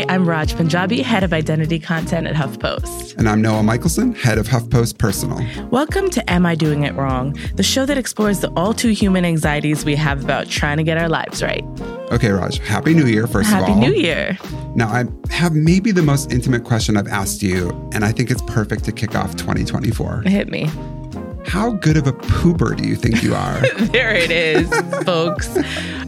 Hi, I'm Raj Punjabi, head of identity content at HuffPost. And I'm Noah Michelson, head of HuffPost Personal. Welcome to Am I Doing It Wrong, the show that explores the all too human anxieties we have about trying to get our lives right. Okay, Raj, Happy New Year, first Happy of all. Happy New Year. Now, I have maybe the most intimate question I've asked you, and I think it's perfect to kick off 2024. Hit me. How good of a pooper do you think you are? There it is, folks.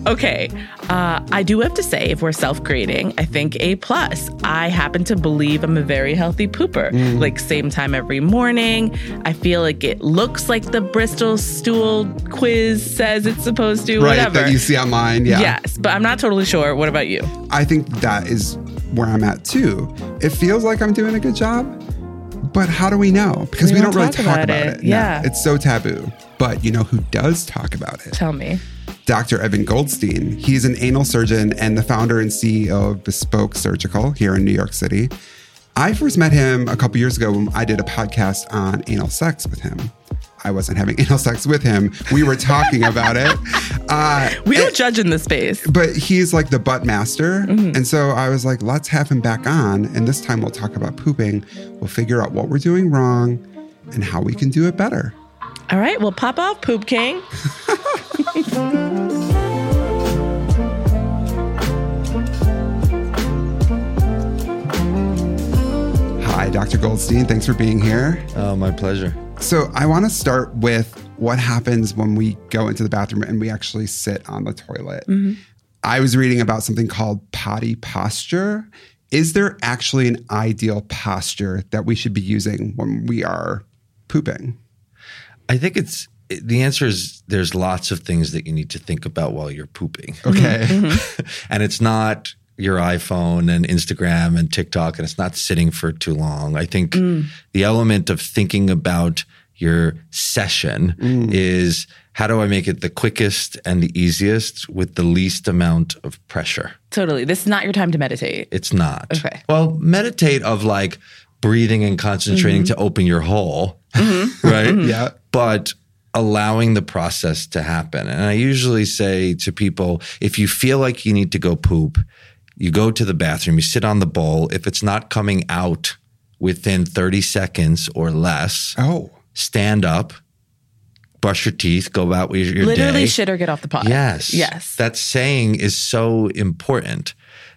Okay, uh, I do have to say, if we're self-grading, I think A plus. I happen to believe I'm a very healthy pooper. Mm. Like same time every morning. I feel like it looks like the Bristol stool quiz says it's supposed to. right, whatever. that you see online. Yeah. Yes, but I'm not totally sure. What about you? I think that is where I'm at too. It feels like I'm doing a good job, but how do we know? Because We we, don't don't, really talk talk about about, it. it. No, Yeah. it's so taboo. But you know who does talk about it? Tell me. Dr. Evan Goldstein. He's an anal surgeon and the founder and CEO of Bespoke Surgical here in New York City. I first met him a couple years ago when I did a podcast on anal sex with him. I wasn't having anal sex with him. We were talking about it. Uh, We don't and- judge in this space. but he's like the butt master. Mm-hmm. And so I was like, let's have him back on. And this time we'll talk about pooping. We'll figure out what we're doing wrong and how we can do it better. All right, well, pop off, Poop King. Hi, Dr. Goldstein. Thanks for being here. Oh, my pleasure. So I want to start with what happens when we go into the bathroom and we actually sit on the toilet. Mm-hmm. I was reading about something called potty posture. Is there actually an ideal posture that we should be using when we are pooping? I think it's the answer is there's lots of things that you need to think about while you're pooping. Okay. Mm-hmm. and it's not your iPhone and Instagram and TikTok, and it's not sitting for too long. I think mm. the element of thinking about your session mm. is how do I make it the quickest and the easiest with the least amount of pressure? Totally. This is not your time to meditate. It's not. Okay. Well, meditate of like breathing and concentrating mm-hmm. to open your hole, mm-hmm. right? Mm-hmm. Yeah. But allowing the process to happen. And I usually say to people, if you feel like you need to go poop, you go to the bathroom, you sit on the bowl. If it's not coming out within 30 seconds or less, Oh, stand up, brush your teeth, go about with your Literally day. shit or get off the pot. Yes. Yes. That saying is so important.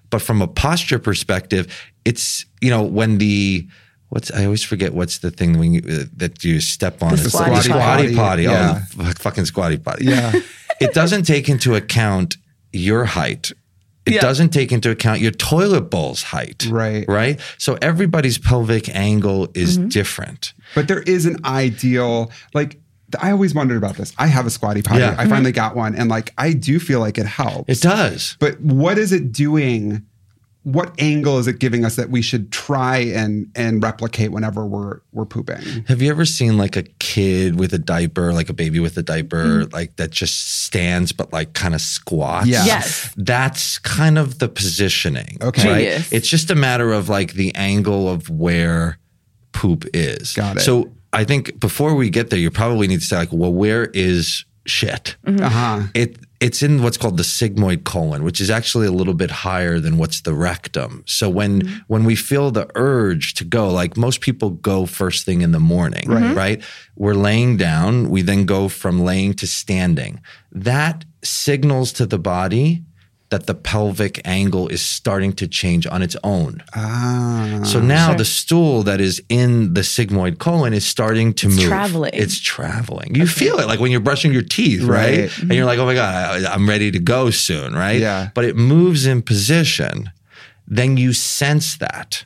But from a posture perspective, it's, you know, when the, what's, I always forget what's the thing when you, uh, that you step on. The It's squatty squatty potty. potty. Yeah. Oh, the f- fucking squatty potty. Yeah. it doesn't take into account your height. It Yeah. doesn't take into account your toilet bowl's height. Right. Right. So everybody's pelvic angle is Mm-hmm. different. but there is an ideal, like, I always wondered about this. I have a squatty potty. Yeah. I finally got one. And like, I do feel like it helps. It does. But what is it doing what angle is it giving us that we should try and and replicate whenever we're we're pooping? Have you ever seen like a kid with a diaper, like a baby with a diaper, like that just stands but like kind of squats? Yeah. Yes. That's kind of the positioning. Okay. Right? It's just a matter of like the angle of where poop is. Got it. So I think before we get there, you probably need to say like, well, where is shit? Uh huh. It it's in what's called the sigmoid colon, which is actually a little bit higher than what's the rectum. So when mm-hmm. when we feel the urge to go, like most people go first thing in the morning, right? Mm-hmm. We're laying down, we then go from laying to standing. That signals to the body that the pelvic angle is starting to change on its own. Ah. So now the stool that is in the sigmoid colon is starting to It's move. traveling. It's traveling. You feel it like when you're brushing your teeth, right? Right. And you're like, oh my God, I, I'm ready to go soon, right? Yeah. But it moves in position. Then you sense that.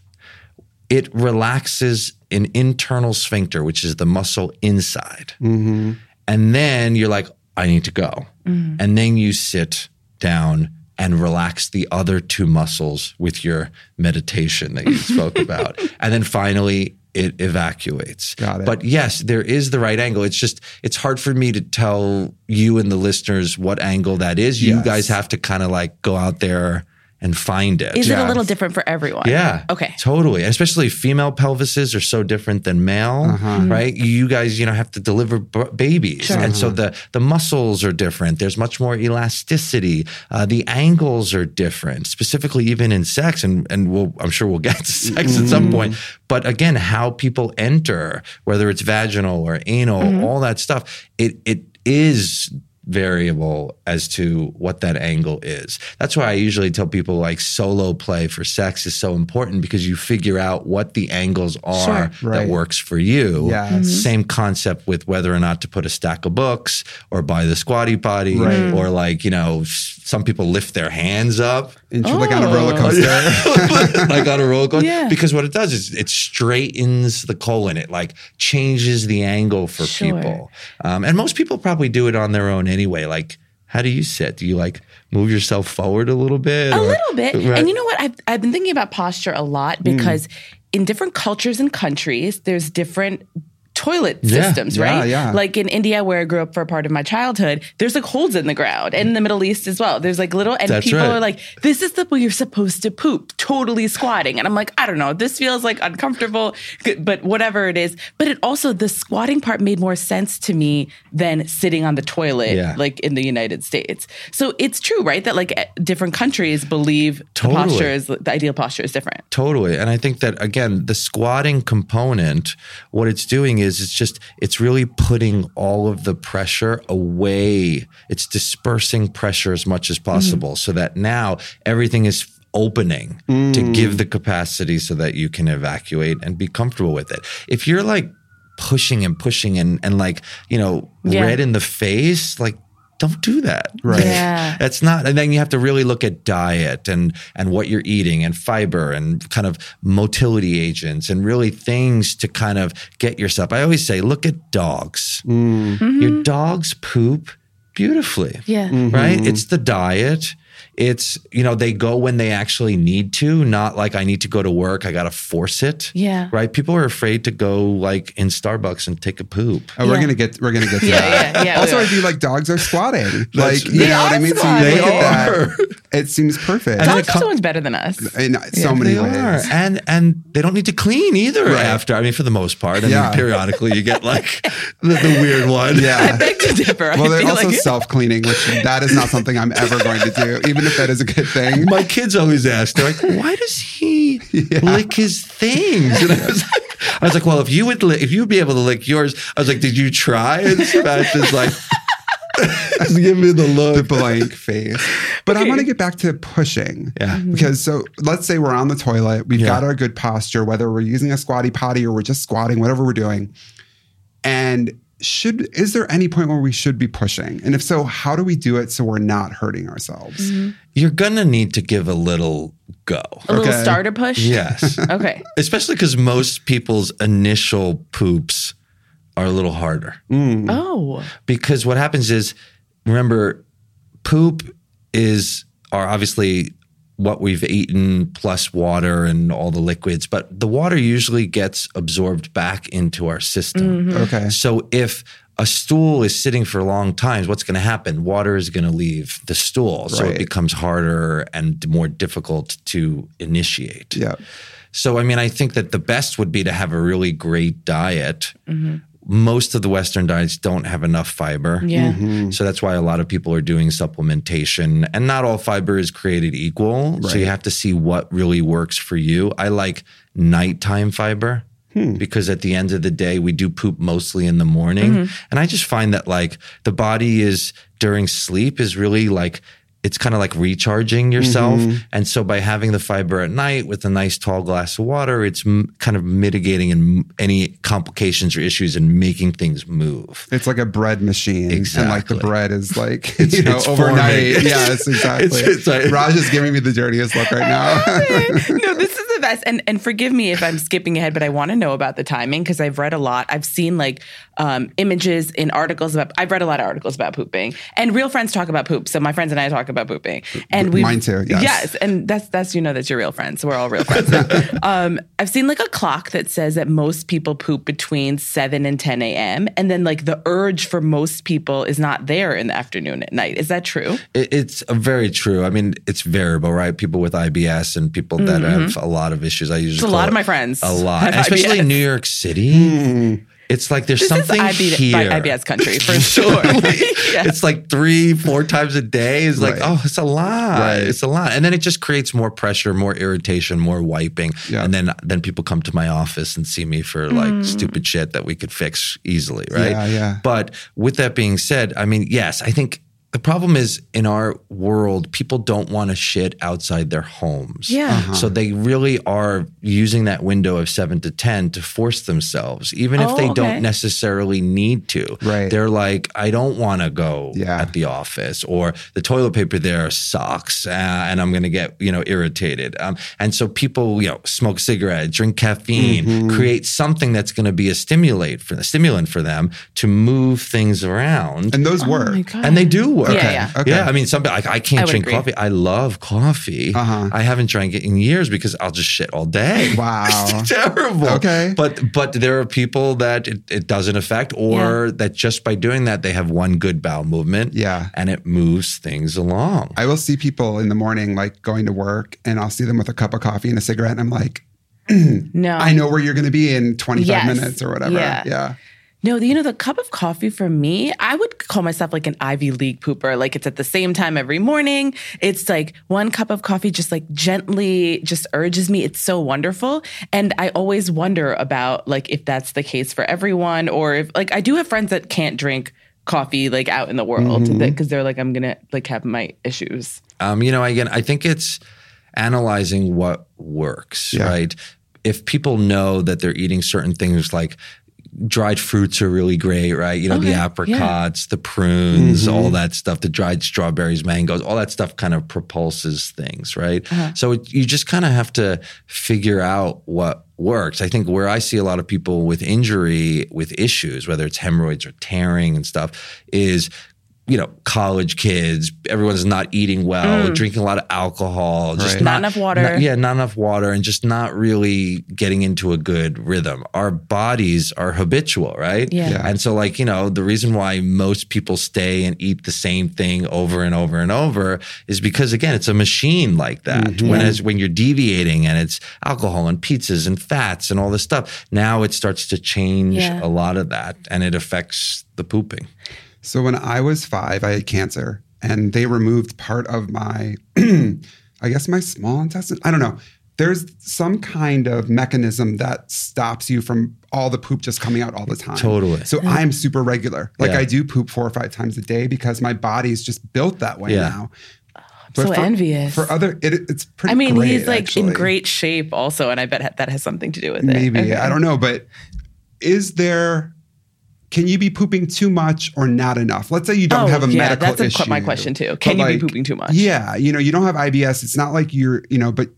It relaxes an internal sphincter, which is the muscle inside. Mm-hmm. And then you're like, I need to go. And then you sit down and relax the other two muscles with your meditation that you spoke about. And then finally, it evacuates. Got it. But yes, there is the right angle. It's just, it's hard for me to tell you and the listeners what angle that is. You Yes. guys have to kind of like go out there and find it. Is it a little different for everyone? Yeah. Okay. Totally. Especially female pelvises are so different than male, Uh-huh. right? You guys, you know, have to deliver b- babies. And so the, the muscles are different. There's much more elasticity. Uh, the angles are different, specifically even in sex. And, and we'll, I'm sure we'll get to sex at some point. But again, how people enter, whether it's vaginal or anal, all that stuff, it, it is variable as to what that angle is. That's why I usually tell people like solo play for sex is so important because you figure out what the angles are Sure. that works for you. Yes. Same concept with whether or not to put a stack of books or buy the squatty potty Right. or like, you know, some people lift their hands up And you're like on a Oh. roller coaster. like on a roller coaster. Yeah. Because what it does is it straightens the colon. It like changes the angle for Sure. people. Um, and most people probably do it on their own anyway. Like, how do you sit? Do you like move yourself forward a little bit? A or- little bit. Right. And you know what? I've, I've been thinking about posture a lot because hmm. in different cultures and countries, there's different toilet Yeah, systems, yeah, right? yeah. Like in India, where I grew up for a part of my childhood, there's like holes in the ground. And in the Middle East as well. There's like little, and That's people right. are like, this is the way you're supposed to poop, totally squatting. And I'm like, I don't know, this feels like uncomfortable, but whatever it is. But it also, the squatting part made more sense to me than sitting on the toilet, Yeah. like in the United States. So it's true, right? That like different countries believe Totally. the posture is the ideal posture is different. Totally. And I think that again, the squatting component, what it's doing is it's just it's really putting all of the pressure away. It's dispersing pressure as much as mm. possible so that now everything is opening to mm. give the capacity so that you can evacuate and be comfortable with it. If you're like pushing and pushing and and like, you know, Yeah. red in the face, like don't do that. Right. Yeah. That's not, and then you have to really look at diet and and what you're eating and fiber and kind of motility agents and really things to kind of get yourself. I always say, look at dogs. Mm. Your mm-hmm. dogs poop beautifully. Yeah. Right? Mm-hmm. It's the diet. It's, you know, they go when they actually need to, not like I need to go to work. I got to force it. Yeah. Right. People are afraid to go like in Starbucks and take a poop. Oh, we're gonna get we're gonna get to Yeah, that. yeah, yeah, also, we I feel like dogs are squatting. Like you They know what I mean. So you squatting. look at that. It seems perfect. And then Dogs it are so much better than us. in so many They ways. are. And and they don't need to clean either Right. after. I mean, for the most part. I Yeah. mean, periodically you get like the, the weird one. I Yeah. beg to differ. Well, I they're feel also like self cleaning, which that is not something I'm ever going to do, even if that is a good thing. My kids always ask, they're like, why does he lick his things? And I was, I was like, well, if you would, lick, if you would be able to lick yours, I was like, did you try? And Sebastian's like, just give me the look. the blank face. But I Okay. want to get back to pushing. Yeah. Mm-hmm. Because so let's say we're on the toilet, we've Yeah. got our good posture, whether we're using a squatty potty or we're just squatting, whatever we're doing. And should is there any point where we should be pushing? And if so, how do we do it so we're not hurting ourselves? Mm-hmm. You're going to need to give a little go. a little Okay. starter push. Yes. Okay. Especially because most people's initial poops are a little harder. Mm. Oh. because what happens is remember poop is are obviously what we've eaten plus water and all the liquids, but the water usually gets absorbed back into our system. Mm-hmm. Okay. So if a stool is sitting for long times, what's going to happen? Water is going to leave the stool. So Right. it becomes harder and more difficult to initiate. Yeah. So, I mean, I think that the best would be to have a really great diet. Mm-hmm. Most of the Western diets don't have enough fiber. Yeah. Mm-hmm. So that's why a lot of people are doing supplementation. And not all fiber is created equal. So you have to see what really works for you. I like nighttime fiber. Because at the end of the day, we do poop mostly in the morning. And I just find that like the body is during sleep is really like it's kind of like recharging yourself. Mm-hmm. And so by having the fiber at night with a nice tall glass of water, it's m- kind of mitigating and any complications or issues and making things move. It's like a bread machine. And like the bread is like, It's- you know, it's overnight. forming. Yes, exactly. It's- it's like- Raj is giving me the dirtiest look right now. no, this is the best. And and forgive me if I'm skipping ahead, but I want to know about the timing because I've read a lot. I've seen like um, images in articles about. I've read a lot of articles about pooping, and real friends talk about poop. So my friends and I talk about pooping, and we Mine too, yes. and that's that's you know that's your real friends. We're all real friends. um, I've seen like a clock that says that most people poop between seven and ten a.m. And then like the urge for most people is not there in the afternoon at night. Is that true? It, it's uh, very true. I mean, it's variable, right? People with IBS and people that have a lot of issues. I usually It's a lot it of my friends a lot, especially IBS. in New York City. It's like there's This something is IB, here. IBS country for sure. Yeah. It's like three, four times a day. It's like, Right. oh, it's a lot. Right. It's a lot, and then it just creates more pressure, more irritation, more wiping, Yeah. and then then people come to my office and see me for like mm. stupid shit that we could fix easily, right? Yeah, yeah. But with that being said, I mean, yes, I think the problem is in our world, people don't want to shit outside their homes. Yeah. Uh-huh. So they really are using that window of seven to 10 to force themselves, even if Oh, they okay. don't necessarily need to. Right. They're like, I don't want to go Yeah. at the office, or the toilet paper there sucks, uh, and I'm going to get you know irritated. Um, and so people, you know, smoke cigarettes, drink caffeine, Mm-hmm. create something that's going to be a stimulate for a stimulant for them to move things around. and those Oh work. my And they do work. Yeah, yeah. Okay. Yeah, I mean, some like I can't I drink agree. coffee. I love coffee. Uh-huh. I haven't drank it in years because I'll just shit all day. Wow. it's terrible. Okay. but but there are people that it, it doesn't affect, or that just by doing that they have one good bowel movement. Yeah. and it moves things along. I will see people in the morning, like going to work, and I'll see them with a cup of coffee and a cigarette, and I'm like, No, I know where you're going to be in 25 Yes. minutes or whatever. Yeah. yeah. No, you know, the cup of coffee for me, I would call myself like an Ivy League pooper. Like it's at the same time every morning. It's like one cup of coffee just like gently just urges me. It's so wonderful. And I always wonder about like if that's the case for everyone or if like I do have friends that can't drink coffee like out in the world because they're like, I'm going to like have my issues. Um, you know, again, I think it's analyzing what works, Yeah. right? If people know that they're eating certain things like dried fruits are really great, right? You know, the Okay, yeah. apricots, the prunes, all mm-hmm. that stuff, the dried strawberries, mangoes, all that stuff kind of propulses things, right? Uh-huh. So it, you just kind of have to figure out what works. I think where I see a lot of people with injury, with issues, whether it's hemorrhoids or tearing and stuff, is you know, college kids, everyone's not eating well, mm. drinking a lot of alcohol, just Right. Not enough water. not- yeah, not enough water, and just not really getting into a good rhythm. Our bodies are habitual, right? Yeah. Yeah. And so, like, you know, the reason why most people stay and eat the same thing over and over and over is because, again, it's a machine like that. Mm-hmm. When, as, when you're deviating and it's alcohol and pizzas and fats and all this stuff, now it starts to change Yeah. a lot of that and it affects the pooping. So when I was five, I had cancer, and they removed part of my, I guess my small intestine. I don't know. There's some kind of mechanism that stops you from all the poop just coming out all the time. Totally. So I'm super regular. Like Yeah. I do poop four or five times a day because my body's just built that way now. Yeah. now. Oh, so for, envious. For other, it, it's pretty. I mean, great, he's like in great shape also. And I bet that has something to do with it. Maybe Okay. I don't know, but is there? Can you be pooping too much or not enough? Let's say you don't Oh, have a yeah, medical that's a- issue. my question too. Can you be pooping too much? Yeah, you know, you don't have IBS. It's not like you're, you know, but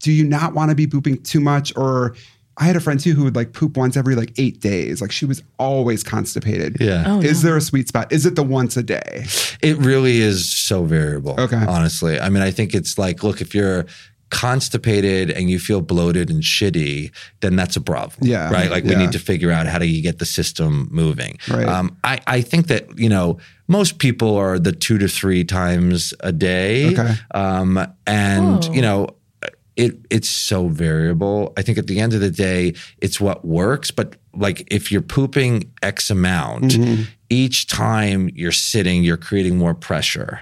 do you not want to be pooping too much or I had a friend too who would like poop once every like eight days. Like she was always constipated. Yeah. Oh, is there a sweet spot? Is it the once a day? It really is so variable. Okay. Honestly. I mean, I think it's like, look, if you're constipated and you feel bloated and shitty, then that's a problem. Yeah. Right. Like we need to figure out how do you get the system moving. Right. Um, I, I think that, you know, most people are the two to three times a day. Okay. Um, and, you know, it it's so variable. I think at the end of the day, it's what works. But like if you're pooping X amount, each time you're sitting, you're creating more pressure.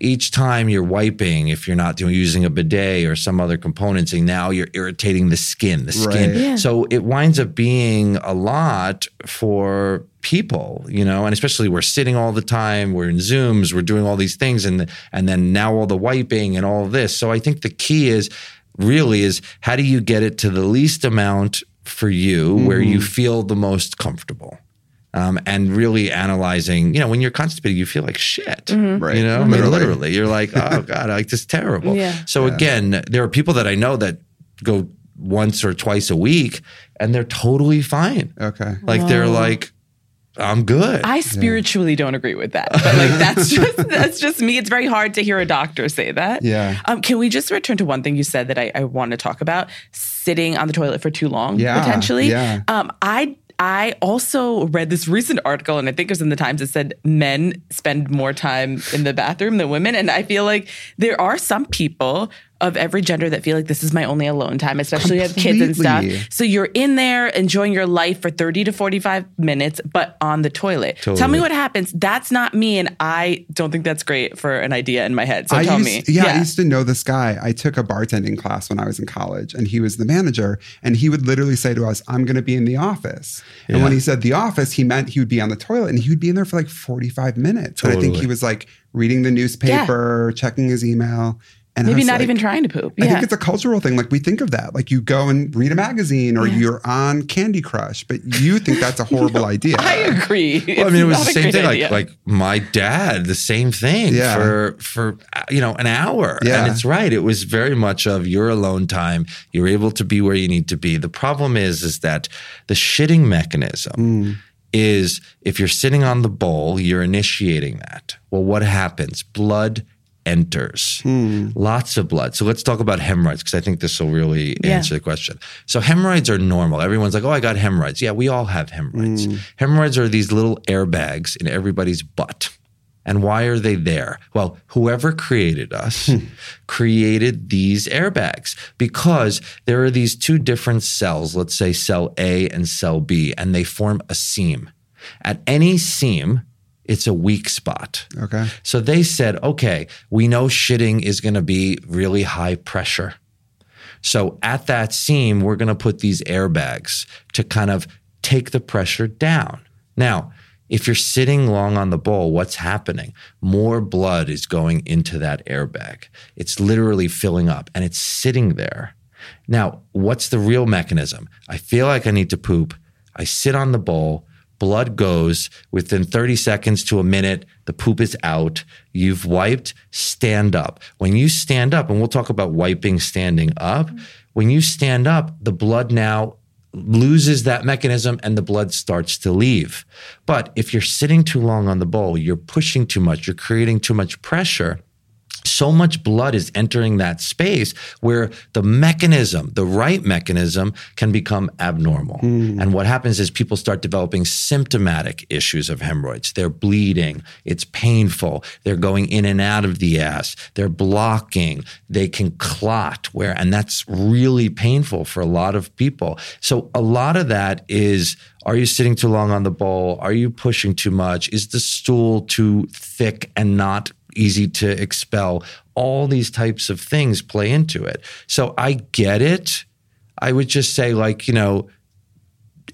Each time you're wiping, if you're not doing using a bidet or some other componency, now you're irritating the skin. The skin. Right. Yeah. So it winds up being a lot for people, you know, and especially we're sitting all the time, we're in Zooms, we're doing all these things, and and then now all the wiping and all of this. So I think the key is really is how do you get it to the least amount for you where you mm-hmm. feel the most comfortable. Um, and really analyzing, you know, when you're constipated, you feel like shit. Right. You know, I mean, Literally. literally, you're like, oh god, like this is terrible. Yeah. So again, there are people that I know that go once or twice a week, and they're totally fine. Okay. Like they're like, I'm good. I spiritually don't agree with that, but like that's just that's just me. It's very hard to hear a doctor say that. Yeah. Um, can we just return to one thing you said that I, I want to talk about? Sitting on the toilet for too long, Yeah, potentially. yeah. Um, I I also read this recent article, and I think it was in the Times. It said men spend more time in the bathroom than women, and I feel like there are some people of every gender that feel like this is my only alone time, especially if you have kids and stuff. So you're in there enjoying your life for 30 to 45 minutes, but on the toilet. Tell me what happens. That's not me, and I don't think that's great for an idea in my head. So I tell used, me. Yeah, I used to know this guy. I took a bartending class when I was in college, and he was the manager. And he would literally say to us, "I'm going to be in the office." And when he said the office, he meant he would be on the toilet, and he would be in there for like 45 minutes. And I think he was like reading the newspaper, checking his email. And Maybe not like- even trying to poop. I think it's a cultural thing. Like we think of that. Like you go and read a magazine or you're on Candy Crush, but you think that's a horrible idea. I agree. Well, I mean, it was the same thing. idea. Like, like my dad, the same thing Yeah. for for you know an hour. Yeah. And it's right. It was very much of your alone time. You're able to be where you need to be. The problem is, is that the shitting mechanism. Mm. Is if you're sitting on the bowl, you're initiating that. Well, what happens? Blood enters. Hmm. Lots of blood. So let's talk about hemorrhoids because I think this will really Yeah. answer the question. So hemorrhoids are normal. Everyone's like, "Oh, I got hemorrhoids." Yeah, we all have hemorrhoids. Hmm. Hemorrhoids are these little airbags in everybody's butt. And why are they there? Well, whoever created us hmm. created these airbags because there are these two different cells, let's say cell A and cell B, and they form a seam. At any seam, it's a weak spot. Okay. So they said, okay, we know shitting is going to be really high pressure. So at that seam, we're going to put these airbags to kind of take the pressure down. Now, if you're sitting long on the bowl, what's happening? More blood is going into that airbag. It's literally filling up and it's sitting there. Now, what's the real mechanism? I feel like I need to poop. I sit on the bowl. Blood goes within 30 seconds to a minute. The poop is out. You've wiped. Stand up. When you stand up, and we'll talk about wiping standing up, when you stand up, the blood now loses that mechanism and the blood starts to leave. But if you're sitting too long on the bowl, you're pushing too much, you're creating too much pressure so much blood is entering that space where the mechanism, the right mechanism, can become abnormal. Hmm. And what happens is people start developing symptomatic issues of hemorrhoids. They're bleeding, it's painful, they're going in and out of the ass, they're blocking, they can clot, where, and that's really painful for a lot of people. So a lot of that is are you sitting too long on the bowl? Are you pushing too much? Is the stool too thick and not easy to expel. All these types of things play into it. So I get it. I would just say, like, you know,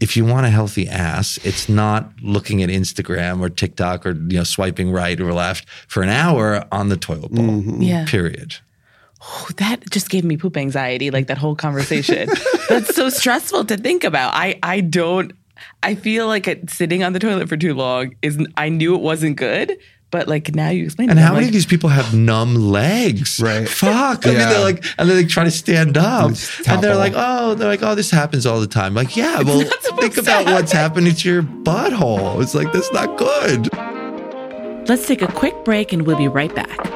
if you want a healthy ass, it's not looking at Instagram or TikTok or, you know, swiping right or left for an hour on the toilet bowl. Mm-hmm. Yeah. Period. Oh, that just gave me poop anxiety, like that whole conversation. That's so stressful to think about. I I don't I feel like it, sitting on the toilet for too long is I knew it wasn't good, But like now you explain. And it, how I'm many like, of these people have numb legs? Right. Fuck. I mean, they're like, and then they try to stand up, and they're like, oh, they're like, oh, this happens all the time. Like, yeah, well, think to about what's happening to your butthole. It's like that's not good. Let's take a quick break and we'll be right back.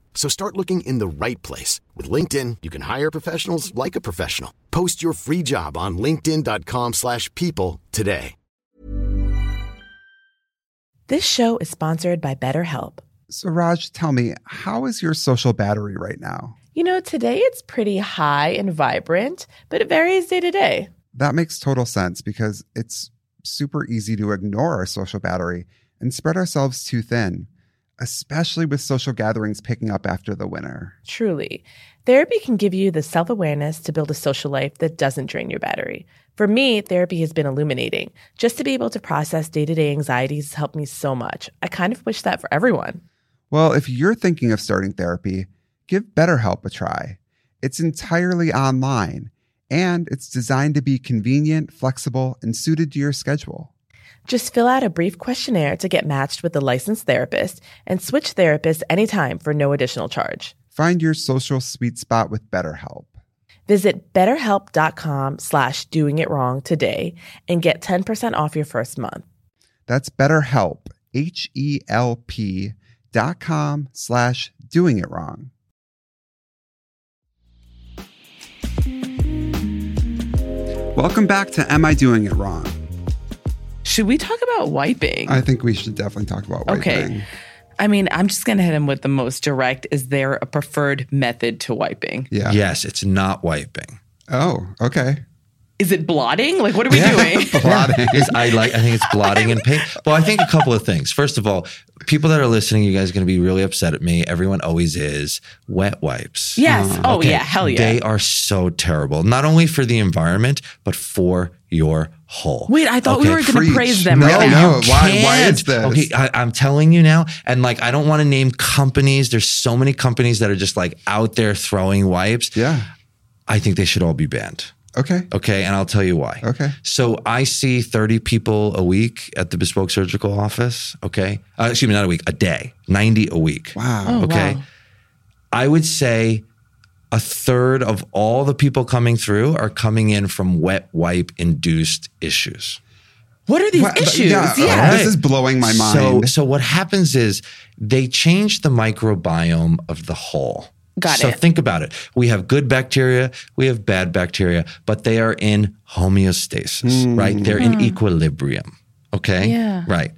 So start looking in the right place. With LinkedIn, you can hire professionals like a professional. Post your free job on linkedin.com/people slash people today. This show is sponsored by BetterHelp. So, Raj, tell me, how is your social battery right now? You know, today it's pretty high and vibrant, but it varies day to day. That makes total sense because it's super easy to ignore our social battery and spread ourselves too thin, especially with social gatherings picking up after the winter. Truly. Therapy can give you the self awareness to build a social life that doesn't drain your battery. For me, therapy has been illuminating. Just to be able to process day to day anxieties has helped me so much. I kind of wish that for everyone. Well, if you're thinking of starting therapy, give BetterHelp a try. It's entirely online and it's designed to be convenient, flexible, and suited to your schedule. Just fill out a brief questionnaire to get matched with a licensed therapist and switch therapists anytime for no additional charge. Find your social sweet spot with BetterHelp. Visit betterhelp.com slash doing it wrong today and get 10% off your first month. That's BetterHelp, H E L P dot com slash doing it wrong. Welcome back to Am I Doing It Wrong? Should we talk about wiping? I think we should definitely talk about wiping. Okay. I mean, I'm just going to hit him with the most direct. Is there a preferred method to wiping? Yeah. Yes, it's not wiping. Oh, okay. Is it blotting? Like, what are we doing? Blotting. It's- I like. I think it's blotting and paint. Well, I think a couple of things. First of all, people that are listening, you guys are going to be really upset at me. Everyone always is. Wet wipes. yes. Mm. oh, Okay, yeah. Hell yeah. They are so terrible, not only for the environment, but for your hole. Wait, I thought we were going to praise them No, right no. now. Why- why can't. is this? Okay, I, I'm telling you now, and like I don't want to name companies. There's so many companies that are just like out there throwing wipes. Yeah. I think they should all be banned. Okay. Okay, and I'll tell you why. Okay. So I see 30 people a week at the bespoke surgical office. Okay. Uh, excuse me, not a week, a day, 90 a week. Wow. Oh, Okay. wow. I would say a third of all the people coming through are coming in from wet wipe induced issues. What are these What- issues? yeah, Yeah. oh, This is blowing my So, mind. so what happens is they change the microbiome of the hole. Got so it. think about it. We have good bacteria, we have bad bacteria, but they are in homeostasis, hmm. right? They're in equilibrium. Okay? Yeah. Right.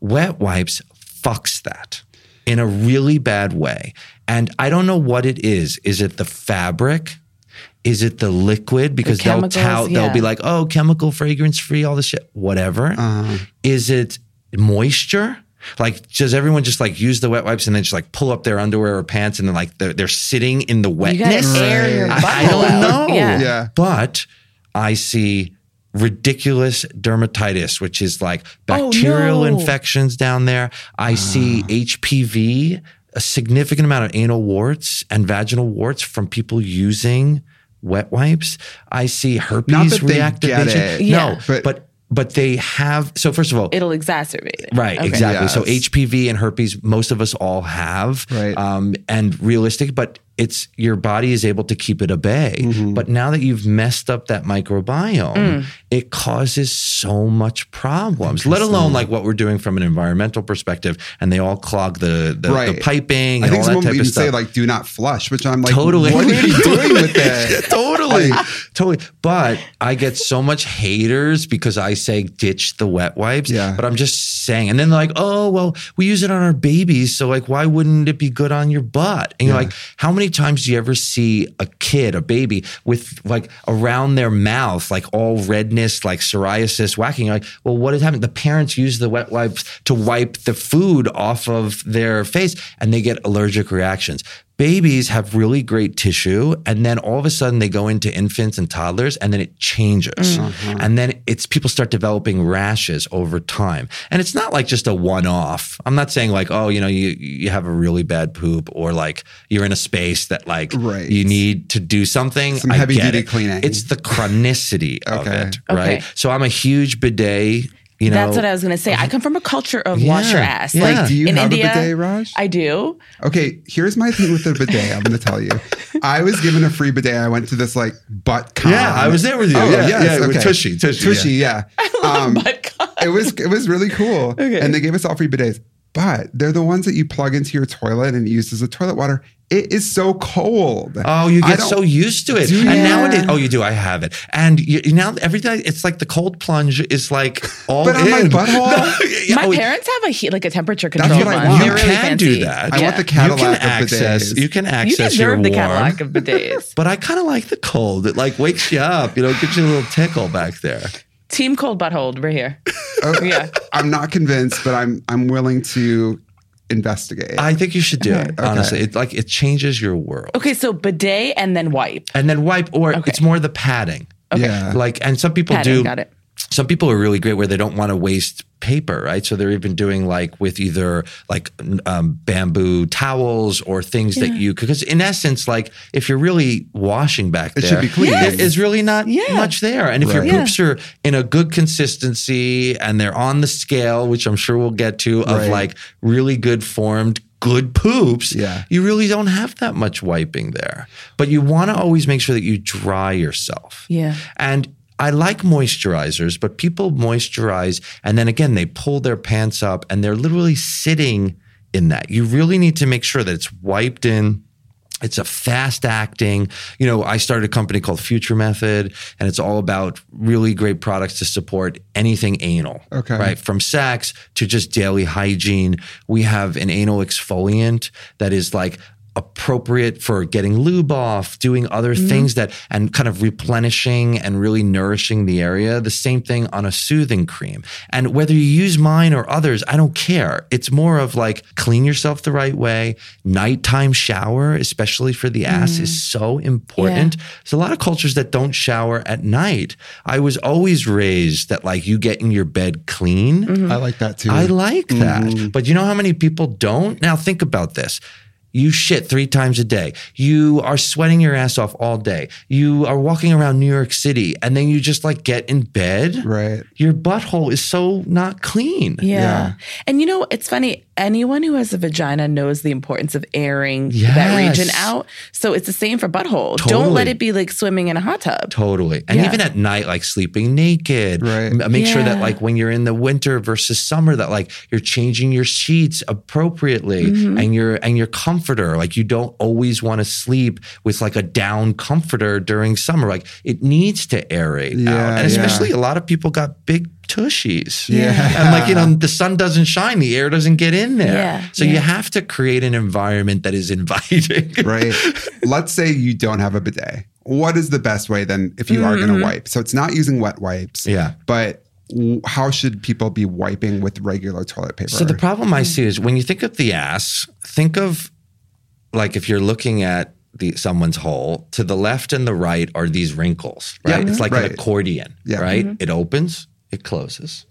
Wet wipes fucks that in a really bad way. And I don't know what it is. Is it the fabric? Is it the liquid? Because they'll chemicals, tout, they'll be like, oh, chemical, fragrance free, all this shit, whatever. Uh-huh. Is it moisture? Like, does everyone just like use the wet wipes and then just like pull up their underwear or pants and then like they're, they're sitting in the You got wetness? to air your I, I don't know. Yeah. Yeah. But I see ridiculous dermatitis, which is like bacterial Oh, no. infections down there. I ah. see HPV a significant amount of anal warts and vaginal warts from people using wet wipes. I see herpes Not that they reactivation. it. Yeah. No, But- but but they have. So first of all, It'll exacerbate it. Right, Okay. exactly. So HPV and herpes, most of us all have. Right. Um, and realistic, but it's your body is able to keep it at bay. Mm-hmm. But now that you've messed up that microbiome, Mm. it causes so much problems. Let alone like what we're doing from an environmental perspective, and they all clog the the, Right. the piping I and think all that someone would even say like, "Do not flush," which I'm like, Totally. What are you doing with that? totally, Like- totally. But I get so much haters because I say ditch the wet wipes. Yeah. But I'm just saying, and then they're like, oh well, we use it on our babies, so like, why wouldn't it be good on your butt? And you're like, how many times do you ever see a kid, a baby, with like around their mouth, like all redness, like psoriasis, whacking? You're like, well, what is happening? The parents use the wet wipes to wipe the food off of their face, and they get allergic reactions babies have really great tissue and then all of a sudden they go into infants and toddlers and then it changes mm-hmm. and then it's people start developing rashes over time and it's not like just a one-off i'm not saying like oh you know you you have a really bad poop or like you're in a space that like Right. you need to do something Some I heavy get duty it. cleaning. it's the chronicity of Okay. it right Okay. so i'm a huge bidet you know That's what I was going to say. I come from a culture of wash your ass. yeah. Like Do you in have a India, bidet, Raj? I do. Okay, here's my thing with the bidet. I'm going to tell you. I was given a free bidet. I went to this like butt con. Yeah, I was there with you. Oh, Yeah, yes, yeah, with okay. Tushy, Tushy, Tushy, yeah. Um, Butt con. it was it was really cool, Okay. and they gave us all free bidets. But they're the ones that you plug into your toilet and use as a toilet water. It is so cold. Oh, you get so used to it. Do And you? nowadays, oh, you do. I have it. And you, you now every day, it's like the cold plunge is like all But on my in. butthole? Yeah, oh, My oh, parents have a heat, like a temperature That's control what I want. You really can do that. I want the You Cadillac can of access. bidets. You can You access your deserve the warm. Cadillac of bidets. But I kind of like the cold. It like wakes you up. You know, it gives you a little tickle back there. Team cold butthole. We're here. Oh, Yeah. I'm not convinced, but I'm I'm willing to investigate. I think you should do it. Okay. Honestly, it like it changes your world. Okay, so bidet and then wipe. And then wipe, or Okay. it's more the padding. Yeah. Like, and some people Padding, do. got it. Some people are really great where they don't want to waste paper, right? So they're even doing like with either like um, bamboo towels or things that you because in essence, like if you're really washing back there, It should be clean. There is really not Yeah. much there, and if your Right. poops are in a good consistency and they're on the scale, which I'm sure we'll get to, of Right. like really good formed. Good poops, Yeah. you really don't have that much wiping there. But you want to always make sure that you dry yourself. Yeah. And I like moisturizers, but people moisturize and then again, they pull their pants up and they're literally sitting in that. You really need to make sure that it's wiped in. It's a fast acting. You know, I started a company called Future Method, and it's all about really great products to support anything anal. Okay. Right. From sex to just daily hygiene. We have an anal exfoliant that is like appropriate for getting lube off, doing other mm-hmm. things that, and kind of replenishing and really nourishing the area. The same thing on a soothing cream. And whether you use mine or others, I don't care. It's more of like clean yourself the right way. Nighttime shower, especially for the ass, is mm-hmm. so important. There's a lot of cultures that don't shower at night. I was always raised that like you get in your bed clean. Mm-hmm. I like that too. I like that. But you know how many people don't? Now think about this. You shit three times a day. You are sweating your ass off all day. You are walking around New York City and then you just like get in bed. Right. Your butthole is so not clean. Yeah. Yeah. And you know, it's funny. Anyone who has a vagina knows the importance of airing that region out. So it's the same for butthole. Don't let it be like swimming in a hot tub. Totally. And Yeah. even at night, like sleeping naked. Right. M- Make sure that like when you're in the winter versus summer, that like you're changing your sheets appropriately Mm-hmm. and your and your comforter. Like you don't always want to sleep with like a down comforter during summer. Like it needs to aerate Yeah, out. And yeah. especially a lot of people got big tushies. Yeah. And like, you know, the sun doesn't shine, the air doesn't get in there. Yeah, So yeah. you have to create an environment that is inviting. right? Let's say you don't have a bidet. What is the best way then if you are going to mm-hmm. wipe? So it's not using wet wipes. Yeah. But how should people be wiping with regular toilet paper? So the problem I mm-hmm. see is when you think of the ass, think of like if you're looking at the someone's hole, to the left and the right are these wrinkles, right? Yeah, It's like right. an accordion, Yeah. right? Mm-hmm. It opens, it closes.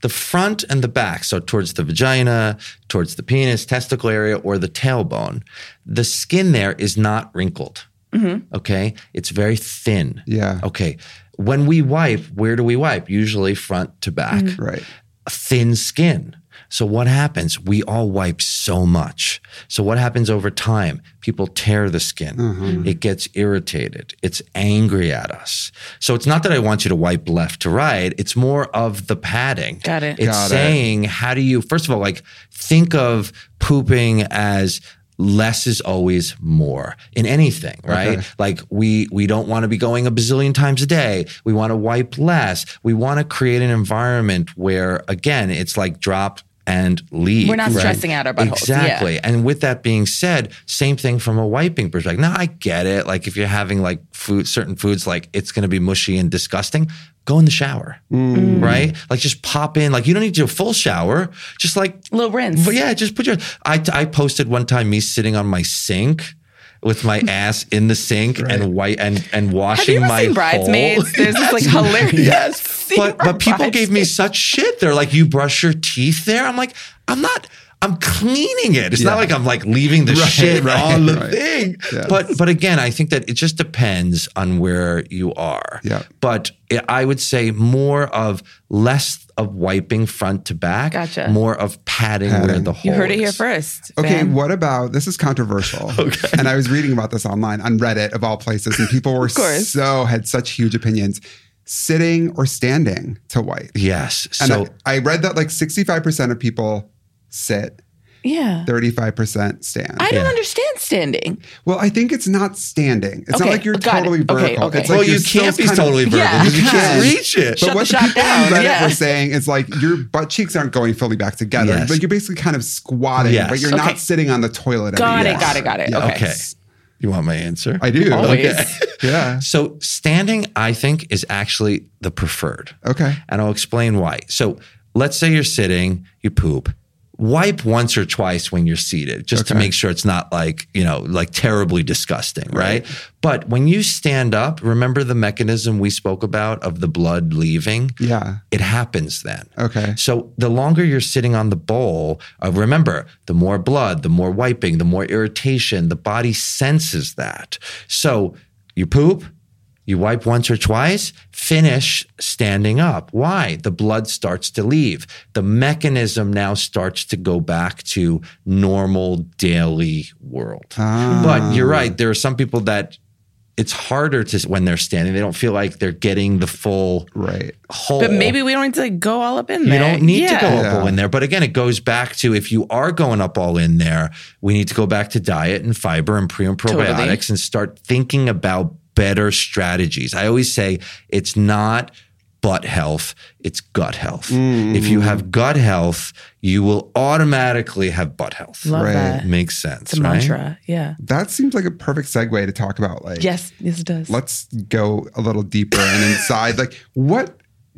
The front and the back, so towards the vagina, towards the penis, testicle area, or the tailbone, the skin there is not wrinkled. Mm-hmm. Okay. It's very thin. Yeah. Okay. When we wipe, where do we wipe? Usually front to back. Right. Thin skin. So what happens? We all wipe so much. So what happens over time? People tear the skin. Mm-hmm. It gets irritated. It's angry at us. So it's not that I want you to wipe left to right. It's more of the padding. Got it. It's Got it. saying, how do you, first of all, like think of pooping as less is always more in anything, right? Okay. Like we we don't want to be going a bazillion times a day. We want to wipe less. We want to create an environment where again, it's like drop and leave. We're not right? stressing out our buttholes. Exactly. And with that being said, same thing from a wiping perspective. Now I get it. Like if you're having like food, certain foods, like it's going to be mushy and disgusting. Go in the shower, mm. right? Like just pop in. Like you don't need to do a full shower. Just like Little rinse. but yeah, just put your. I I posted one time me sitting on my sink with my ass in the sink and white and and Have washing you ever my seen Bridesmaids? hole. There's this like hilarious. yes, but but people gave me such shit. They're like, you brush your teeth there. I'm like, I'm not. I'm cleaning it. It's not like I'm like leaving the Right, shit right, on the right. thing. Yes. But but again, I think that it just depends on where you are. Yeah. But it, I would say more of less of wiping front to back. Gotcha. More of padding, where the hole You heard it here first. Okay, fam. what about this is controversial. okay. And I was reading about this online on Reddit of all places, and people were so had such huge opinions. Sitting or standing to wipe. Yes. And So I, I read that like 65% of people sit, Yeah. 35% stand. I don't Yeah. understand standing. well, I think it's not standing. It's Okay, not like you're got it. totally Okay, vertical. okay. It's like well, you're you can't be kind of- totally vertical Yeah. because you You can't can. reach it. But Shut what the the shop people down, on Reddit yeah. were saying is like your butt cheeks aren't going fully back together, Yes. but you're basically kind of squatting, Yes. but you're Okay. not sitting on the toilet. Got anymore. it, got it, got it. Yeah. Okay. Okay. You want my answer? I do. Always. Okay. Yeah. So standing, I think, is actually the preferred. Okay. And I'll explain why. So let's say you're sitting, you poop. Wipe once or twice when you're seated, just to make sure it's not like, you know, like terribly disgusting, right? But when you stand up, remember the mechanism we spoke about of the blood leaving? Yeah. It happens then. Okay. So the longer you're sitting on the bowl, uh, remember, the more blood, the more wiping, the more irritation, the body senses that. So you poop, you wipe once or twice, finish standing up. Why? The blood starts to leave. The mechanism now starts to go back to normal daily world. Ah. But you're right. There are some people that it's harder to when they're standing. They don't feel like they're getting the full Right. whole. But maybe we don't need to go all up in there. You there. don't need to go Yeah. up all in there. But again, it goes back to if you are going up all in there, we need to go back to diet and fiber and pre and probiotics Totally. and start thinking about better strategies. I always say it's not butt health, it's gut health. Mm. If you have gut health, you will automatically have butt health. Love Right. that. Makes sense. It's a right? mantra. Yeah. That seems like a perfect segue to talk about like Yes, yes, it does. let's go a little deeper and inside like what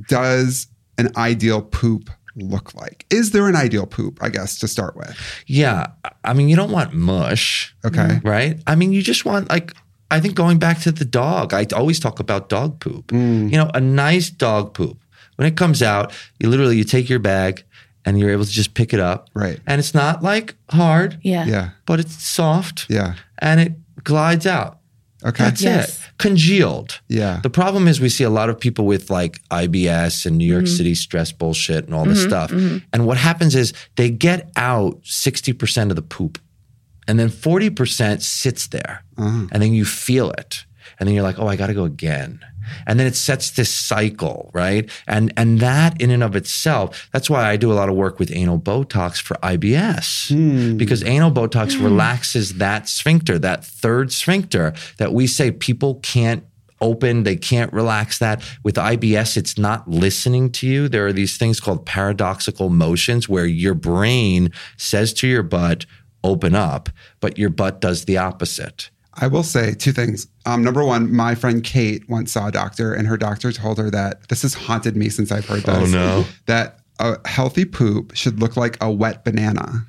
does an ideal poop look like? Is there an ideal poop, I guess, to start with? Yeah. I mean, you don't want mush. Okay. Mm-hmm. right? I mean, you just want like I think going back to the dog. I always talk about dog poop. Mm. You know, a nice dog poop. When it comes out, you literally you take your bag and you're able to just pick it up. Right. And it's not like hard, yeah. Yeah. but it's soft. Yeah. And it glides out. Okay. That's Yes. it. Congealed. Yeah. The problem is we see a lot of people with like IBS and New York Mm-hmm. City stress bullshit and all this mm-hmm. stuff. Mm-hmm. And what happens is they get out 60% of the poop and then 40% sits there Uh-huh. and then you feel it. And then you're like, oh, I got to go again. And then it sets this cycle, right? And and that in and of itself, that's why I do a lot of work with anal Botox for IBS. Because anal Botox relaxes that sphincter, that third sphincter that we say people can't open, they can't relax that. With IBS, it's not listening to you. There are these things called paradoxical motions where your brain says to your butt, open up, but your butt does the opposite. I will say two things. Um, number one, my friend Kate once saw a doctor, and her doctor told her that this has haunted me since I've heard this. Oh, no. That a healthy poop should look like a wet banana.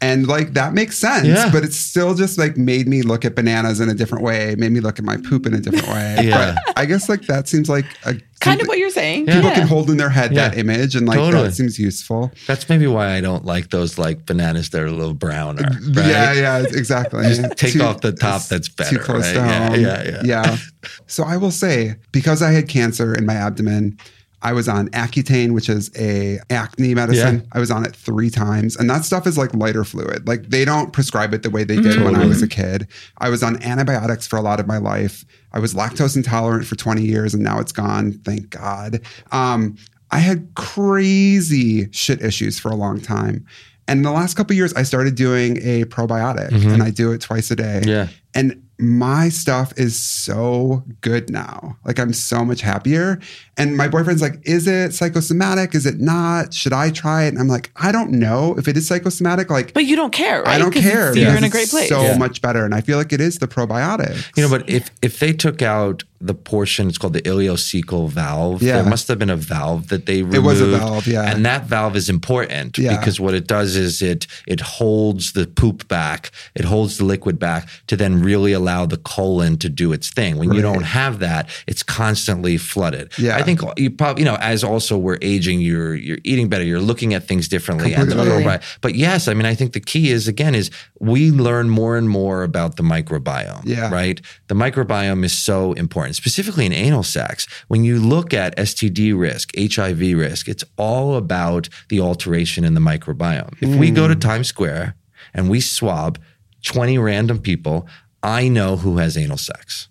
And like that makes sense, Yeah. but it still just like made me look at bananas in a different way, made me look at my poop in a different way. Yeah. But I guess like that seems like a Kind of what you're saying. people Yeah. can hold in their head that image and like Totally. that seems useful. That's maybe why I don't like those like bananas that are a little browner. Right? Yeah, yeah, exactly. Just take Too- off the top that's that's Too close right? to Yeah, home. yeah, yeah. So I will say, because I had cancer in my abdomen, I was on Accutane, which is a acne medicine. Yeah. I was on it three times, and that stuff is like lighter fluid. Like they don't prescribe it the way they did when I was a kid. I was on antibiotics for a lot of my life. I was lactose intolerant for 20 years, and now it's gone. Thank God. Um, I had crazy shit issues for a long time. And the last couple of years, I started doing a probiotic, and I do it twice a day. Yeah. And my stuff is so good now. Like I'm so much happier. And my boyfriend's like, is it psychosomatic? Is it not? Should I try it? And I'm like, I don't know if it is psychosomatic. Like, But you don't care, right? I don't care. You're in a great place. So Yeah. much better. And I feel like it is the probiotic. You know, but if if they took out the portion, it's called the ileocecal valve. Yeah. There must have been a valve that they removed. It was a valve, yeah. And that valve is important Yeah. because what it does is it it holds the poop back, it holds the liquid back to then really allow the colon to do its thing. When you don't have that, it's constantly flooded. Yeah. I think you probably, you know, as also we're aging, you're you're eating better, you're looking at things differently. And the Completely. probiotic- but yes, I mean, I think the key is again is we learn more and more about the microbiome. Yeah. Right. The microbiome is so important, specifically in anal sex. When you look at STD risk, HIV risk, it's all about the alteration in the microbiome. If we go to hmm. Times Square and we swab 20 random people, I know who has anal sex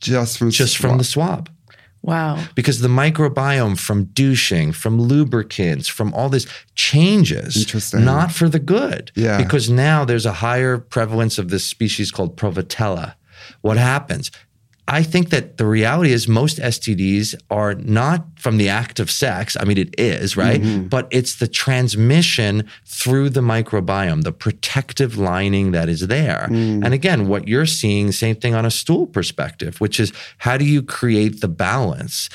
just from just from the swab Wow. because the microbiome from douching, from lubricants, from all this changes, Interesting. not for the good. Yeah. Because now there's a higher prevalence of this species called Prevotella. What happens? I think that the reality is most STDs are not from the act of sex. I mean, it is, right? Mm-hmm. But it's the transmission through the microbiome, the protective lining that is there. Mm. And again, what you're seeing, same thing on a stool perspective, which is how do you create the balance?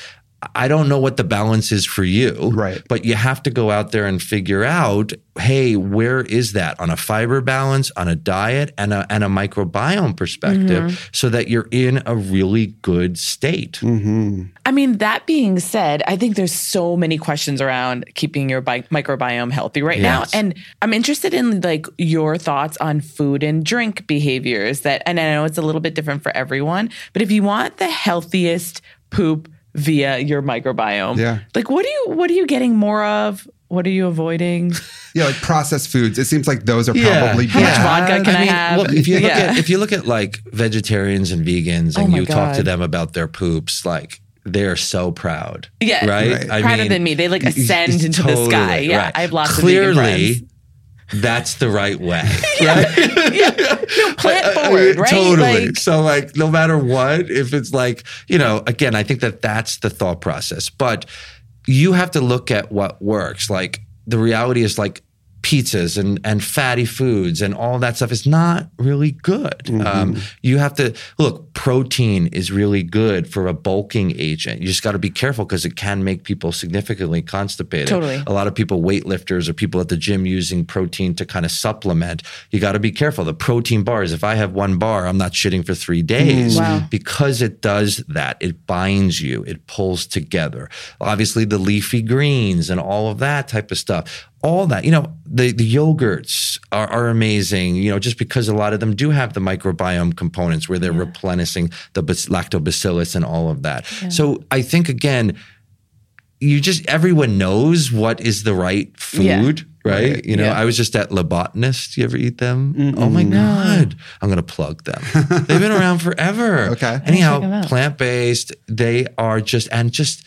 I don't know what the balance is for you, Right. But you have to go out there and figure out, hey, where is that on a fiber balance, on a diet, and a and a microbiome perspective, mm-hmm. so that you're in a really good state. Mm-hmm. I mean, that being said, I think there's so many questions around keeping your bi- microbiome healthy right now. And I'm interested in like your thoughts on food and drink behaviors that, and I know it's a little bit different for everyone, but if you want the healthiest poop via your microbiome, Yeah. like what are you, what are you getting more of? What are you avoiding? yeah, like processed foods. It seems like those are Yeah. probably How much vodka can I have? Look, if you look Yeah. at if you look at like vegetarians and vegans, Oh and my you talk to them about their poops, like they're so proud. Yeah. right. Right. Prouder than me. They, like, ascend into the sky. Yeah, I have lots of vegan Clearly, friends. That's the right way. right? Plant Uh, forward, right? Totally. Like- so, like, no matter what, if it's like, you know, again, I think that that's the thought process. But you have to look at what works. Like, the reality is like pizzas and, and fatty foods and all that stuff is not really good. Um, you have to look, protein is really good for a bulking agent. You just got to be careful because it can make people significantly constipated. Totally. A lot of people, weightlifters or people at the gym using protein to kind of supplement. You got to be careful. The protein bars, if I have one bar, I'm not shitting for three days Wow. because it does that. It binds you, it pulls together. Obviously, the leafy greens and all of that type of stuff. All that, you know, the, the yogurts are, are amazing, you know, just because a lot of them do have the microbiome components where they're replenishing the lactobacillus and all of that. So I think, again, you just everyone knows what is the right Yeah. food, right? You know, Yeah. I was just at Le Botaniste. You ever eat them? Oh my god! I'm gonna plug them. They've been around forever. Okay. Anyhow, plant based. They are just and just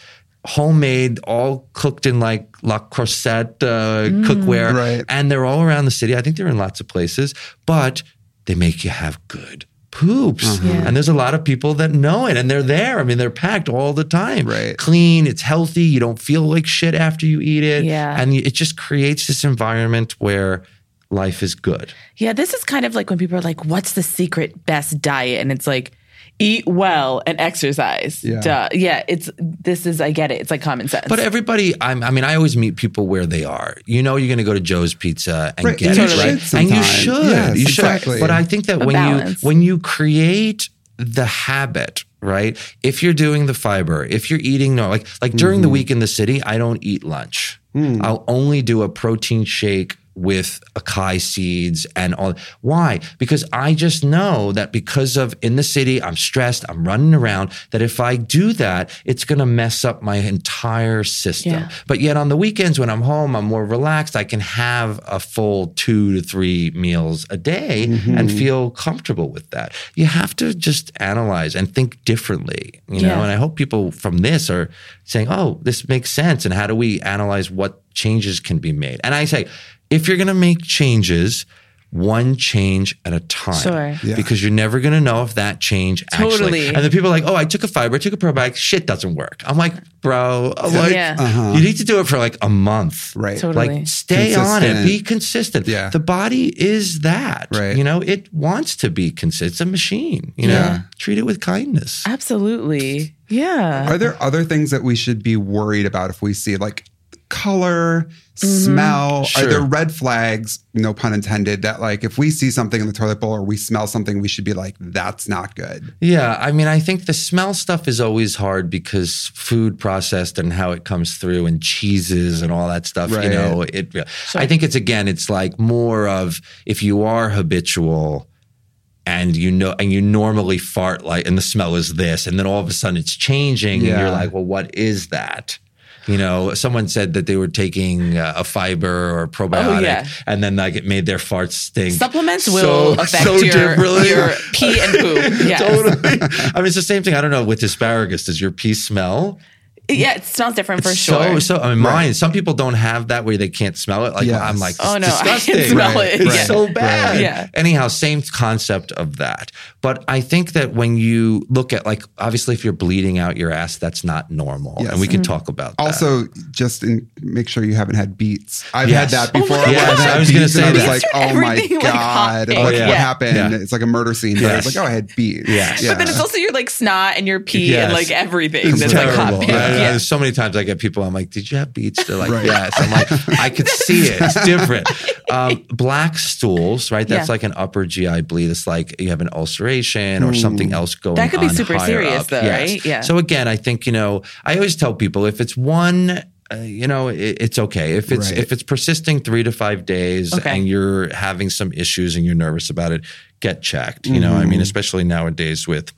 homemade, all cooked in like La Crosette uh, cookware, Right. And they're all around the city. I think they're in lots of places, but they make you have good poops. And there's a lot of people that know it and they're there. I mean, they're packed all the time. Right. Clean, it's healthy. You don't feel like shit after you eat it. Yeah. And it just creates this environment where life is good. Yeah, this is kind of like when people are like, what's the secret best diet? And it's like, eat well and exercise. Yeah. Duh. Yeah, it's this is I get it. It's like common sense. But everybody, I'm, I mean, I always meet people where they are. You know, you're going to go to Joe's Pizza and Right, get and it you right, should and you should, Yes, you should. exactly. But I think that A when balance. you when you create the habit, right? If you're doing the fiber, if you're eating no, like like during Mm-hmm. the week in the city, I don't eat lunch. Mm. I'll only do a protein shake with acai seeds and all. Why? Because I just know that because of in the city, I'm stressed, I'm running around, that if I do that, it's going to mess up my entire system. Yeah. But yet on the weekends when I'm home, I'm more relaxed. I can have a full two to three meals a day and mm-hmm. feel comfortable with that. You have to just analyze and think differently, you know? Yeah. And I hope people from this are saying, oh, this makes sense. And how do we analyze what changes can be made? And I say, if you're going to make changes, one change at a time. Sure. Yeah. Because you're never going to know if that change actually. Totally. And the people are like, oh, I took a fiber, I took a probiotic, shit doesn't work. I'm like, bro, I'm like, Yeah. Uh-huh. you need to do it for like a month. Right. Totally. Like stay on it, be consistent. Yeah. The body is that. Right. You know, it wants to be consistent. It's a machine. You know, Yeah. treat it with kindness. Absolutely. Yeah. Are there other things that we should be worried about if we see like color, Mm-hmm. smell? Sure. Are there red flags, no pun intended, that like if we see something in the toilet bowl or we smell something, we should be like, that's not good? Yeah, I mean, I think the smell stuff is always hard because food processed and how it comes through and cheeses and all that stuff, Right. you know, it I think it's again it's like more of if you are habitual and you know and you normally fart like and the smell is this and then all of a sudden it's changing and you're like, "Well, what is that?" You know, someone said that they were taking uh, a fiber or a probiotic, Oh, yeah. and then like it made their farts stink. Supplements so- will affect so your, your pee and poop. Yes. totally. I mean, it's the same thing. I don't know with asparagus. Does your pee smell? Yeah, it smells different for It's sure. So, so I mean, mine. Some people don't have that where they can't smell it. Like Yes. I'm like, Oh, it's no, I can smell Right, it. It's Yeah. so bad. Right. Yeah. Anyhow, same concept of that. But I think that when you look at like, obviously, if you're bleeding out your ass, that's not normal, Yes. and we can mm-hmm. talk about that. Also, just in, make sure you haven't had beets. I've Yes. had that Oh before. my I've God. I was gonna say and I was that. like, oh my everything, like, hot god! yeah. what happened? Yeah. It's like a murder scene. But I was like, oh, I had beets. Yes. Yeah. But then it's also your like snot and your pee Yes. and like everything It's that's like terrible. hot pee. I- I- Yeah. so many times I get people. I'm like, "Did you have beets?" They're like, Right. "Yes." I'm like, "I could see it. It's different." Um, black stools, right? That's Yeah. like an upper GI bleed. It's like you have an ulceration or something else going. On. That could be super serious up. though, Yes. right? Yeah. So again, I think you know, I always tell people if it's one. Uh, you know, it, it's okay if it's Right. if it's persisting three to five days Okay. and you're having some issues and you're nervous about it. Get checked. You know, I Mm-hmm. mean, especially nowadays with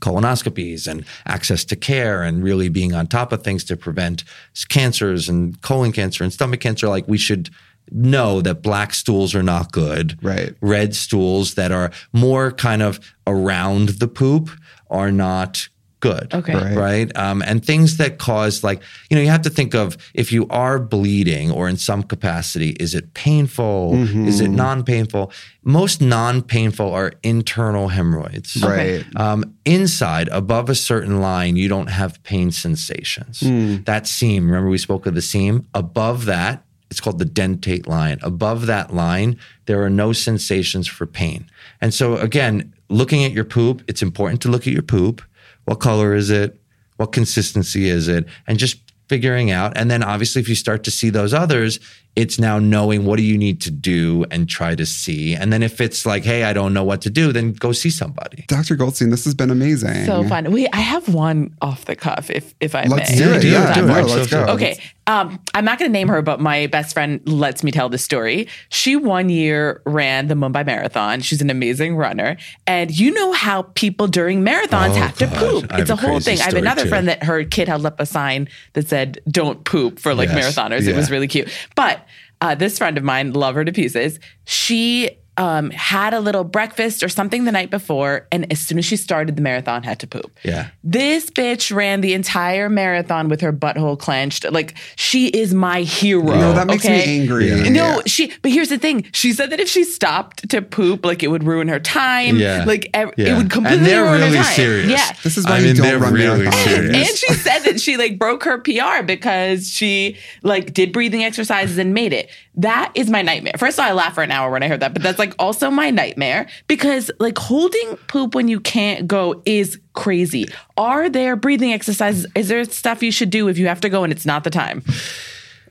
colonoscopies and access to care and really being on top of things to prevent cancers and colon cancer and stomach cancer like we should know that black stools are not good Right. red stools that are more kind of around the poop are not good Okay. Right. right um, and things that cause like you know you have to think of if you are bleeding or in some capacity is it painful is it non-painful most non-painful are internal hemorrhoids Right. um, inside, above a certain line, you don't have pain sensations. That seam, remember we spoke of the seam? Above that, it's called the dentate line. Above that line, there are no sensations for pain. And so, again, looking at your poop, it's important to look at your poop. What color is it? What consistency is it? And just figuring out. And then, obviously, if you start to see those others, it's now knowing what do you need to do and try to see. And then if it's like, hey, I don't know what to do, then go see somebody. Dr. Goldstein, this has been amazing. So fun. Wait, I have one off the cuff, if if I Let's may. do it. Yeah, do it. no, let's go. Okay. Um, I'm not going to name her, but my best friend lets me tell the story. She one year ran the Mumbai Marathon. She's an amazing runner. And you know how people during marathons Oh, have to poop. I It's a a whole thing. I have another too. friend that her kid held up a sign that said, don't poop for like Yes. marathoners. It was really cute. But uh, this friend of mine, love her to pieces, she um, had a little breakfast or something the night before, and as soon as she started the marathon, had to poop. Yeah. This bitch ran the entire marathon with her butthole clenched. Like she is my hero. No, that makes okay? me angry. Yeah. No, Yeah. she. But here's the thing. She said that if she stopped to poop, like it would ruin her time. Yeah. Like ev- Yeah. it would completely and they're ruin really her time. serious. Yeah. This is why I you mean, don't run really marathons. serious. And she said that she like broke her PR because she like did breathing exercises and made it. That is my nightmare. First of all, I laughed for an hour when I heard that, but that's like also my nightmare because like holding poop when you can't go is crazy. Are there breathing exercises? Is there stuff you should do if you have to go and it's not the time?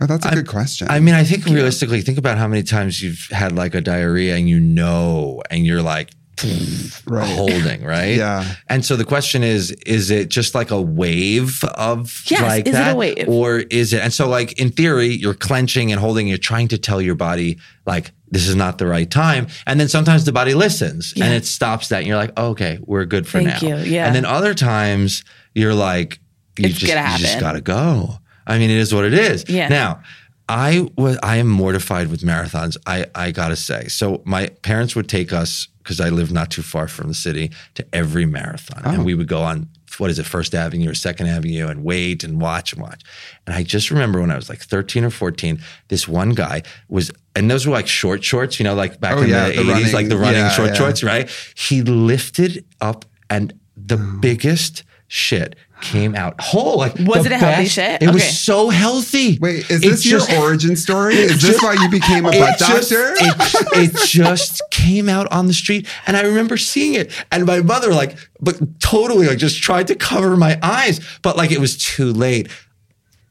Oh, that's a good question. I mean, I think realistically, think about how many times you've had like a diarrhea and you know, and you're like Right. holding, right? Yeah. And so the question is, is it just like a wave of Yes, like is it a that? wave? Or is it, and so like in theory, you're clenching and holding, you're trying to tell your body like, this is not the right time. And then sometimes the body listens and it stops that. And you're like, oh, okay, we're good for Thank now. you. Yeah. And then other times you're like, you It's just, gonna you just gotta go. I mean, it is what it is. Yeah. Now, I was I am mortified with marathons. I I gotta say. So my parents would take us because I live not too far from the city to every marathon, and oh. we would go on what is it, First Avenue or Second Avenue, and wait and watch and watch. And I just remember when I was like thirteen or fourteen, this one guy was, and those were like short shorts, you know, like back Oh, in yeah, the the eighties, running- like the running yeah, short yeah. shorts, right? He lifted up, and the biggest shit came out whole. Like Was it a healthy shit? It was so healthy. Wait, is It this just- your origin story? Is this why you became a it butt just, doctor? It, it just came out on the street, and I remember seeing it. And my mother, like, but totally, like, just tried to cover my eyes, but like, it was too late.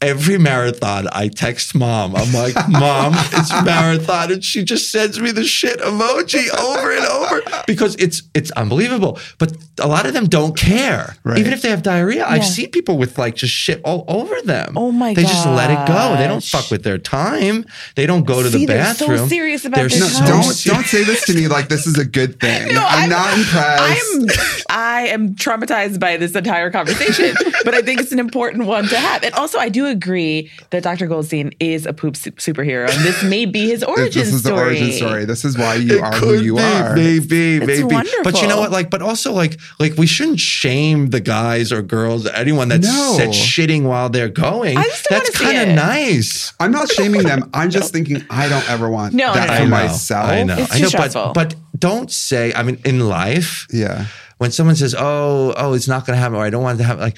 Every marathon, I text mom. I'm like, Mom, it's marathon, and she just sends me the shit emoji over and over because it's it's unbelievable. But a lot of them don't care, Right. even if they have diarrhea. I've seen people with like just shit all over them. Oh my They just let it go. They don't fuck with their time. They don't go to See, the they're so bathroom. serious about They're their no, so time. don't don't say this to me like this is a good thing. No, I'm, not impressed. I'm I am traumatized by this entire conversation, but I think it's an important one to have. And also, I do agree that Dr. Goldstein is a poop su- superhero, and this may be his origin story. this is story. the origin story. This is why you It are could who you be, are. Maybe, It's maybe. But you know what? Like, but also like, like we shouldn't shame the guys or girls, anyone that's, No. that's shitting while they're going. I just that's wanna kind of nice. I'm not shaming them. I'm just thinking I don't ever want No, that no, for no. I myself. I know. It's I know. stressful. But but don't say. I mean, in life, Yeah. when someone says, "Oh, oh, it's not going to happen," or "I don't want it to happen," like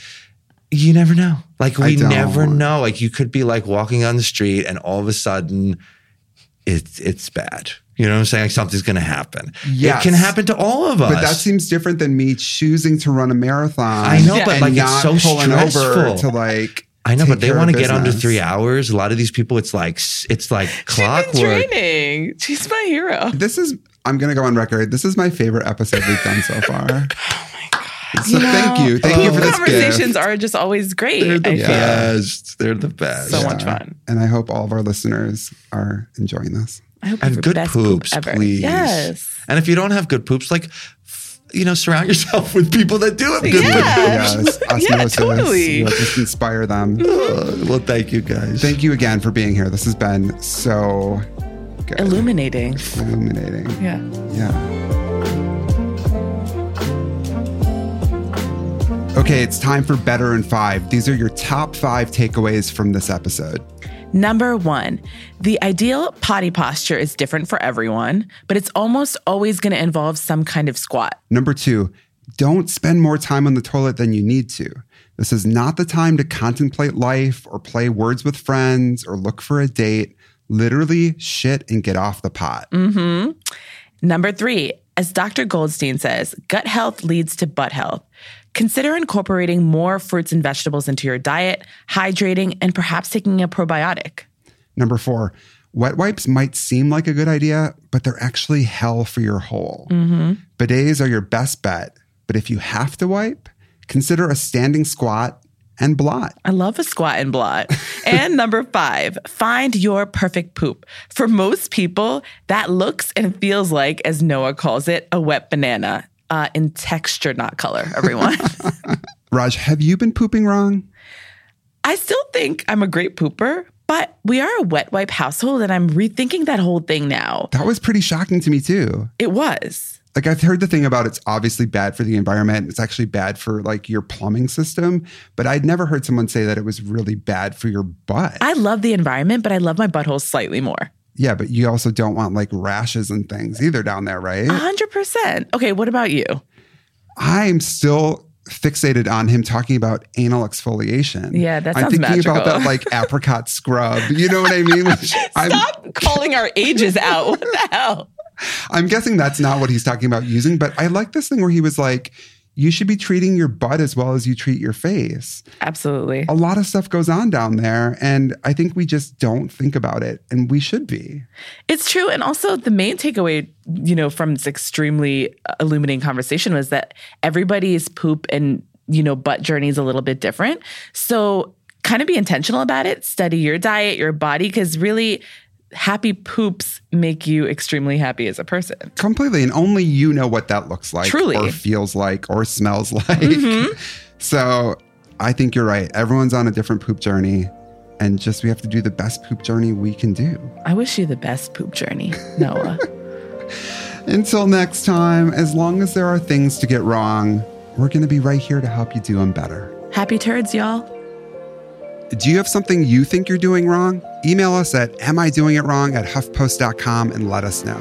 you never know. Like we never know. Like you could be like walking on the street, and all of a sudden, it's it's bad. You know what I'm saying? Like something's going to happen. Yes. It can happen to all of us. But that seems different than me choosing to run a marathon. I know, but and like it's not so pulling over stressful. to like. I know, take but they want to get under three hours. A lot of these people, it's like it's like She's clockwork. been training. She's my hero. This is. I'm gonna go on record. This is my favorite episode we've done so far. Oh my god! So thank you, thank you for this Conversations gift, are just always great. They're the I feel. best. They're the best. So much fun. and I hope all of our listeners are enjoying this. I hope you and have good the best poop poops, ever. please. Yes. And if you don't have good poops, like you know, surround yourself with people that do have good Yeah. poops. Yes, Yeah, totally. We'll just inspire them. Uh, well, thank you guys. Thank you again for being here. This has been so good. Illuminating. illuminating. Yeah. Yeah. Okay, it's time for Better in Five. These are your top five takeaways from this episode. Number one, the ideal potty posture is different for everyone, but it's almost always going to involve some kind of squat. Number two, don't spend more time on the toilet than you need to. This is not the time to contemplate life or play words with friends or look for a date. Literally shit and get off the pot. Mm-hmm. Number three, as Dr. Goldstein says, gut health leads to butt health. Consider incorporating more fruits and vegetables into your diet, hydrating, and perhaps taking a probiotic. Number four, wet wipes might seem like a good idea, but they're actually hell for your hole. Mm-hmm. Bidets are your best bet, but if you have to wipe, consider a standing squat and blot. I love a squat and blot. and number five, find your perfect poop. For most people, that looks and feels like, as Noah calls it, a wet banana. Uh, in texture, not color, everyone. Raj, have you been pooping wrong? I still think I'm a great pooper, but we are a wet wipe household and I'm rethinking that whole thing now. That was pretty shocking to me too. It was. Like I've heard the thing about it's obviously bad for the environment. It's actually bad for like your plumbing system, but I'd never heard someone say that it was really bad for your butt. I love the environment, but I love my butthole slightly more. Yeah, but you also don't want like rashes and things either down there, right? A 100%. Okay, what about you? I'm still fixated on him talking about anal exfoliation. Yeah, that I'm thinking about that like apricot scrub. You know what I mean? Which I'm, Stop calling our ages out. What the hell? I'm guessing that's not what he's talking about using, but I like this thing where he was like, you should be treating your butt as well as you treat your face. Absolutely. A lot of stuff goes on down there, and I think we just don't think about it, and we should be. It's true. And also, the main takeaway, you know, from this extremely uh, illuminating conversation was that everybody's poop and, you know, butt journey is a little bit different. So, kind of be intentional about it. Study your diet, your body, because really, happy poops make you extremely happy as a person. Completely. And only you know what that looks like, Truly. or feels like, or smells like. Mm-hmm. So I think you're right. Everyone's on a different poop journey. And just we have to do the best poop journey we can do. I wish you the best poop journey, Noah. Until next time, as long as there are things to get wrong, we're going to be right here to help you do them better. happy turds, y'all. Do you have something you think you're doing wrong? Email us at am I doing it wrong at huffpost.com and let us know.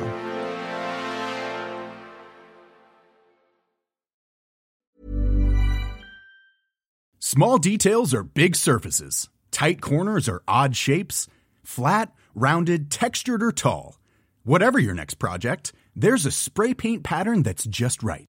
Small details are big surfaces. Tight corners are odd shapes. Flat, rounded, textured, or tall. Whatever your next project, there's a spray paint pattern that's just right.